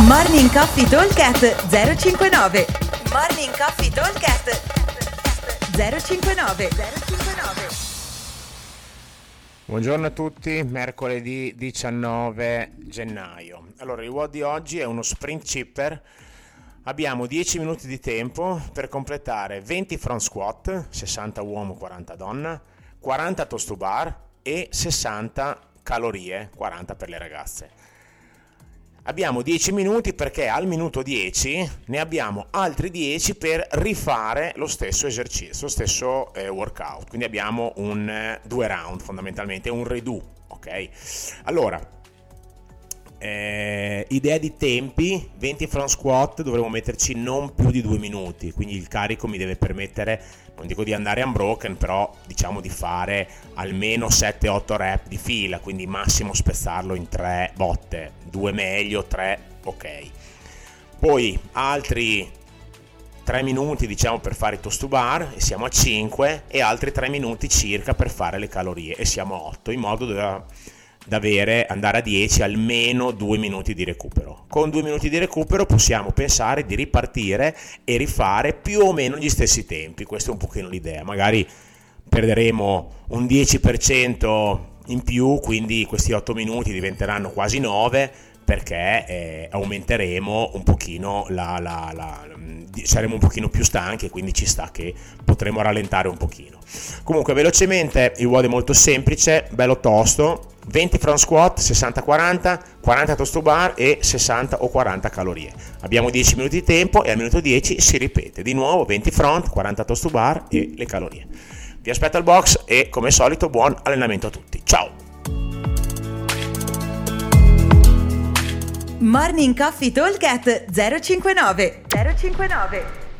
Morning Coffee Talkcast 059 Morning Coffee Talkcast 059 059 Buongiorno a tutti, mercoledì 19 gennaio. Allora, il WOD di oggi è uno sprint chipper. Abbiamo 10 minuti di tempo per completare 20 front squat, 60 uomo, 40 donna, 40 toast to bar e 60 calorie, 40 per le ragazze. Abbiamo 10 minuti perché al minuto 10 ne abbiamo altri 10 per rifare lo stesso esercizio, lo stesso eh, workout. Quindi abbiamo un eh, due round fondamentalmente, un redo, ok? Allora, eh, idea di tempi, 20 front squat dovremo metterci non più di 2 minuti, quindi il carico mi deve permettere, non dico di andare unbroken, però diciamo di fare almeno 7-8 rep di fila, quindi massimo spezzarlo in 3 botte, 2 meglio, 3 ok. Poi altri 3 minuti diciamo per fare i toast to bar e siamo a 5 e altri 3 minuti circa per fare le calorie e siamo a 8 in modo da da avere, andare a 10 almeno 2 minuti di recupero. Con 2 minuti di recupero possiamo pensare di ripartire e rifare più o meno gli stessi tempi. Questa è un pochino l'idea. Magari perderemo un 10% in più, quindi questi 8 minuti diventeranno quasi 9 perché eh, aumenteremo un pochino la, la, la, saremo un pochino più stanchi e quindi ci sta che potremo rallentare un pochino comunque velocemente il WOD è molto semplice bello tosto 20 front squat 60-40 40 toast to bar e 60 o 40 calorie. Abbiamo 10 minuti di tempo e al minuto 10 si ripete. Di nuovo 20 front 40 toast to bar e le calorie. Vi aspetto al box e come solito buon allenamento a tutti. Ciao! Morning Coffee Talk 059 059